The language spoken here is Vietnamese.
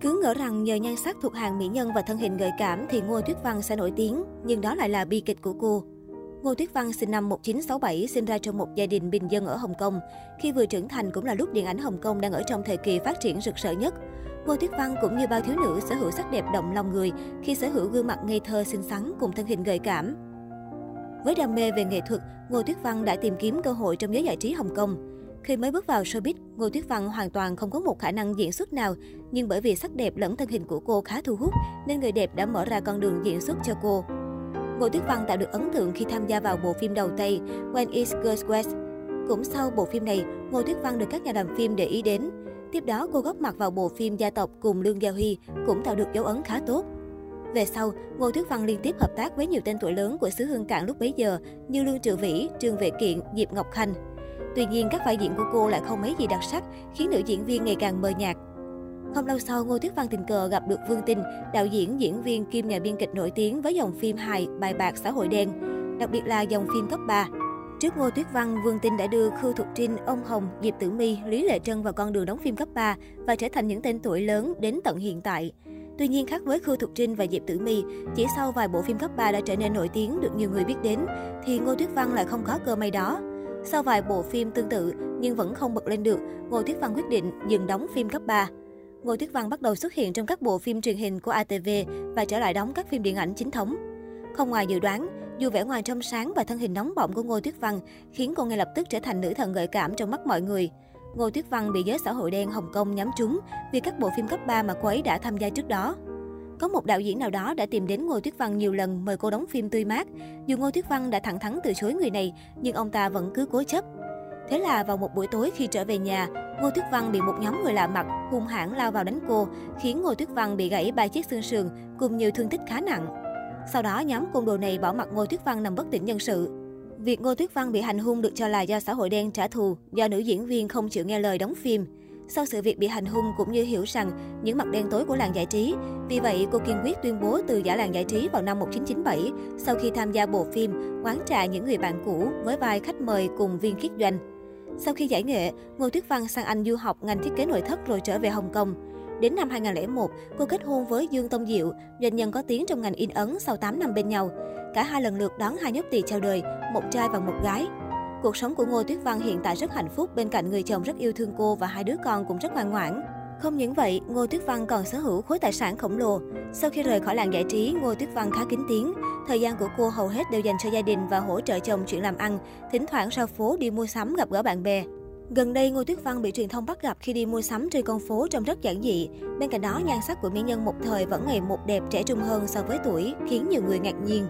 Cứ ngỡ rằng nhờ nhan sắc thuộc hàng mỹ nhân và thân hình gợi cảm thì Ngô Tuyết Văn sẽ nổi tiếng, nhưng đó lại là bi kịch của cô. Ngô Tuyết Văn sinh năm 1967, sinh ra trong một gia đình bình dân ở Hồng Kông. Khi vừa trưởng thành cũng là lúc điện ảnh Hồng Kông đang ở trong thời kỳ phát triển rực rỡ nhất. Ngô Tuyết Văn cũng như bao thiếu nữ sở hữu sắc đẹp động lòng người khi sở hữu gương mặt ngây thơ xinh xắn cùng thân hình gợi cảm. Với đam mê về nghệ thuật, Ngô Tuyết Văn đã tìm kiếm cơ hội trong giới giải trí Hồng Kông. Khi mới bước vào showbiz, Ngô Tuyết Văn hoàn toàn không có một khả năng diễn xuất nào, nhưng bởi vì sắc đẹp lẫn thân hình của cô khá thu hút, nên người đẹp đã mở ra con đường diễn xuất cho cô. Ngô Tuyết Văn tạo được ấn tượng khi tham gia vào bộ phim đầu tay When Is Girl's West. Cũng sau bộ phim này, Ngô Tuyết Văn được các nhà làm phim để ý đến. Tiếp đó, cô góp mặt vào bộ phim Gia tộc cùng Lương Gia Huy, cũng tạo được dấu ấn khá tốt. Về sau, Ngô Thuyết Văn liên tiếp hợp tác với nhiều tên tuổi lớn của xứ Hương Cảng lúc bấy giờ như Lương Trự Vĩ, Trương Vệ Kiện, Diệp Ngọc Khanh. Tuy nhiên, các vai diễn của cô lại không mấy gì đặc sắc, khiến nữ diễn viên ngày càng mờ nhạt. Không lâu sau, Ngô Tuyết Văn tình cờ gặp được Vương Tinh, đạo diễn, diễn viên kim nhà biên kịch nổi tiếng với dòng phim hài, bài bạc xã hội đen, đặc biệt là dòng phim cấp 3. Trước Ngô Tuyết Văn, Vương Tinh đã đưa Khưu Thục Trinh, ông Hồng, Diệp Tử My, Lý Lệ Trân vào con đường đóng phim cấp 3 và trở thành những tên tuổi lớn đến tận hiện tại. Tuy nhiên khác với Khưu Thục Trinh và Diệp Tử My, chỉ sau vài bộ phim cấp 3 đã trở nên nổi tiếng được nhiều người biết đến, thì Ngô Tuyết Văn lại không có cơ may đó. Sau vài bộ phim tương tự nhưng vẫn không bật lên được, Ngô Tuyết Văn quyết định dừng đóng phim cấp 3. Ngô Tuyết Văn bắt đầu xuất hiện trong các bộ phim truyền hình của ATV và trở lại đóng các phim điện ảnh chính thống. Không ngoài dự đoán, dù vẻ ngoài trong sáng và thân hình nóng bỏng của Ngô Tuyết Văn khiến cô ngay lập tức trở thành nữ thần gợi cảm trong mắt mọi người. Ngô Tuyết Văn bị giới xã hội đen Hồng Kông nhắm trúng vì các bộ phim cấp 3 mà cô ấy đã tham gia trước đó. Có một đạo diễn nào đó đã tìm đến Ngô Tuyết Văn nhiều lần mời cô đóng phim tươi mát. Dù Ngô Tuyết Văn đã thẳng thắn từ chối người này, nhưng ông ta vẫn cứ cố chấp. Thế là vào một buổi tối khi trở về nhà, Ngô Tuyết Văn bị một nhóm người lạ mặt hung hãn lao vào đánh cô, khiến Ngô Tuyết Văn bị gãy ba chiếc xương sườn cùng nhiều thương tích khá nặng. Sau đó, nhóm côn đồ này bỏ mặt Ngô Tuyết Văn nằm bất tỉnh nhân sự. Việc Ngô Tuyết Văn bị hành hung được cho là do xã hội đen trả thù, do nữ diễn viên không chịu nghe lời đóng phim. Sau sự việc bị hành hung cũng như hiểu rằng những mặt đen tối của làng giải trí, vì vậy cô kiên quyết tuyên bố từ giả làng giải trí vào năm 1997 sau khi tham gia bộ phim Quán trà những người bạn cũ với vai khách mời cùng viên khiết doanh. Sau khi giải nghệ, Ngô Tuyết Văn sang Anh du học ngành thiết kế nội thất rồi trở về Hồng Kông. Đến năm 2001, cô kết hôn với Dương Tông Diệu, doanh nhân có tiếng trong ngành in ấn sau 8 năm bên nhau. Cả hai lần lượt đón hai nhóc tỳ chào đời, một trai và một gái. Cuộc sống của Ngô Tuyết Văn hiện tại rất hạnh phúc bên cạnh người chồng rất yêu thương cô và hai đứa con cũng rất ngoan ngoãn. Không những vậy, Ngô Tuyết Văn còn sở hữu khối tài sản khổng lồ. Sau khi rời khỏi làng giải trí, Ngô Tuyết Văn khá kín tiếng. Thời gian của cô hầu hết đều dành cho gia đình và hỗ trợ chồng chuyện làm ăn, thỉnh thoảng ra phố đi mua sắm gặp gỡ bạn bè. Gần đây, Ngô Tuyết Văn bị truyền thông bắt gặp khi đi mua sắm trên con phố trông rất giản dị. Bên cạnh đó, nhan sắc của mỹ nhân một thời vẫn ngày một đẹp trẻ trung hơn so với tuổi, khiến nhiều người ngạc nhiên.